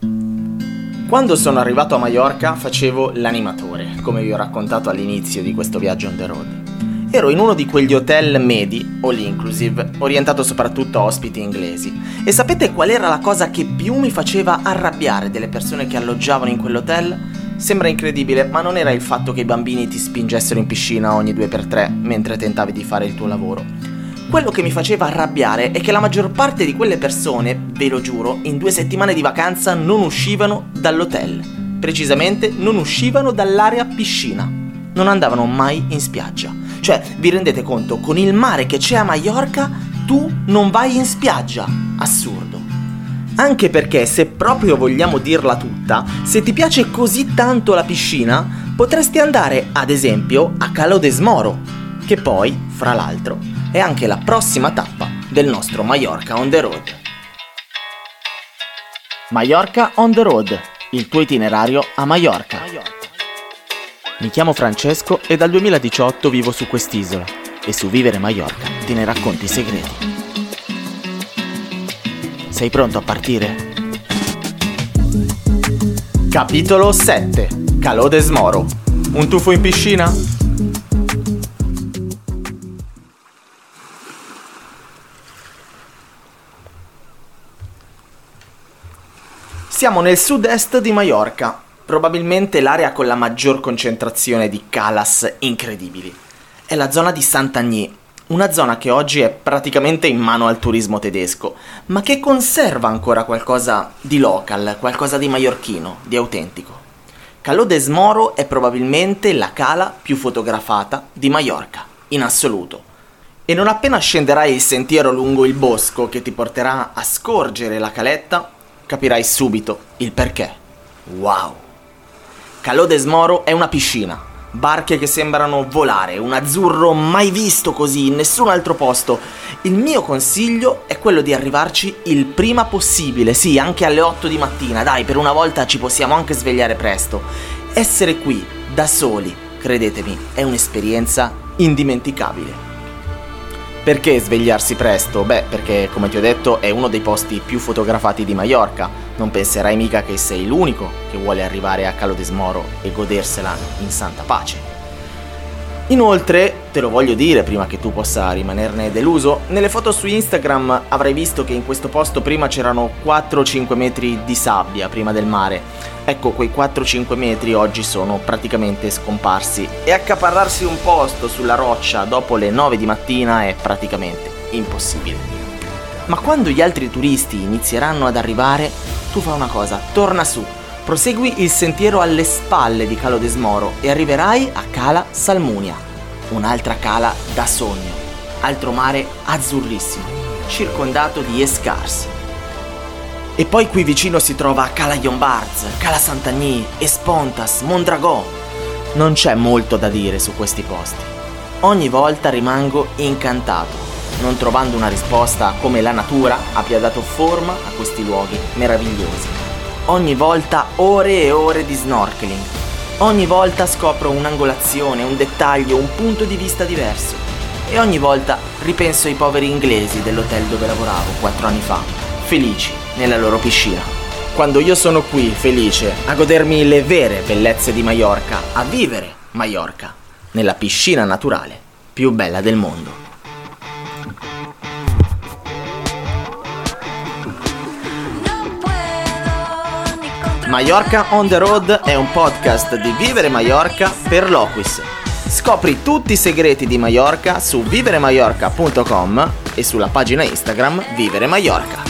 Quando sono arrivato a Mallorca facevo l'animatore, come vi ho raccontato all'inizio di questo viaggio on the road. Ero in uno di quegli hotel medi, all inclusive, orientato soprattutto a ospiti inglesi. E sapete qual era la cosa che più mi faceva arrabbiare delle persone che alloggiavano in quell'hotel? Sembra incredibile, ma non era il fatto che i bambini ti spingessero in piscina ogni due per tre mentre tentavi di fare il tuo lavoro. Quello che mi faceva arrabbiare è che la maggior parte di quelle persone, ve lo giuro, in due settimane di vacanza non uscivano dall'hotel. Precisamente non uscivano dall'area piscina. Non andavano mai in spiaggia. Cioè, vi rendete conto, con il mare che c'è a Mallorca, tu non vai in spiaggia. Assurdo. Anche perché, se proprio vogliamo dirla tutta, se ti piace così tanto la piscina, potresti andare, ad esempio, a Calo de Smoro, che poi, fra l'altro, è anche la prossima tappa del nostro Mallorca on the road. Mallorca on the road, il tuo itinerario a Mallorca. Mi chiamo Francesco e dal 2018 vivo su quest'isola e su Vivere Mallorca te ne racconti i segreti. Sei pronto a partire? Capitolo 7 Calò de Smoro Un tuffo in piscina? Siamo nel sud-est di Mallorca, probabilmente l'area con la maggior concentrazione di calas incredibili. È la zona di Sant'Agny, una zona che oggi è praticamente in mano al turismo tedesco, ma che conserva ancora qualcosa di local, qualcosa di maiorchino, di autentico. Calò de Smoro è probabilmente la cala più fotografata di Mallorca, in assoluto. E non appena scenderai il sentiero lungo il bosco che ti porterà a scorgere la caletta, capirai subito il perché. Wow! Calò de Smoro è una piscina, barche che sembrano volare, un azzurro mai visto così in nessun altro posto. Il mio consiglio è quello di arrivarci il prima possibile, sì, anche alle 8 di mattina, dai, per una volta ci possiamo anche svegliare presto. Essere qui, da soli, credetemi, è un'esperienza indimenticabile. Perché svegliarsi presto? Beh, perché come ti ho detto è uno dei posti più fotografati di Mallorca. Non penserai mica che sei l'unico che vuole arrivare a Calo de Smoro e godersela in santa pace. Inoltre, te lo voglio dire prima che tu possa rimanerne deluso, nelle foto su Instagram avrai visto che in questo posto prima c'erano 4-5 metri di sabbia prima del mare. Ecco, quei 4-5 metri oggi sono praticamente scomparsi e accaparrarsi un posto sulla roccia dopo le 9 di mattina è praticamente impossibile. Ma quando gli altri turisti inizieranno ad arrivare, tu fai una cosa, torna su, Prosegui il sentiero alle spalle di Calo de Smoro e arriverai a Cala Salmunia, un'altra cala da sogno, altro mare azzurrissimo, circondato di escars. E poi qui vicino si trova Cala Llombards, Cala Sant'Agni, Espontas, Mondragò. Non c'è molto da dire su questi posti. Ogni volta rimango incantato, non trovando una risposta a come la natura abbia dato forma a questi luoghi meravigliosi ogni volta ore e ore di snorkeling. Ogni volta scopro un'angolazione, un dettaglio, un punto di vista diverso. E ogni volta ripenso ai poveri inglesi dell'hotel dove lavoravo quattro anni fa, felici nella loro piscina. Quando io sono qui, felice, a godermi le vere bellezze di Mallorca, a vivere Mallorca, nella piscina naturale più bella del mondo. Mallorca on the Road è un podcast di Vivere Mallorca per Loquis. Scopri tutti i segreti di Mallorca su viveremallorca.com e sulla pagina Instagram Vivere Mallorca.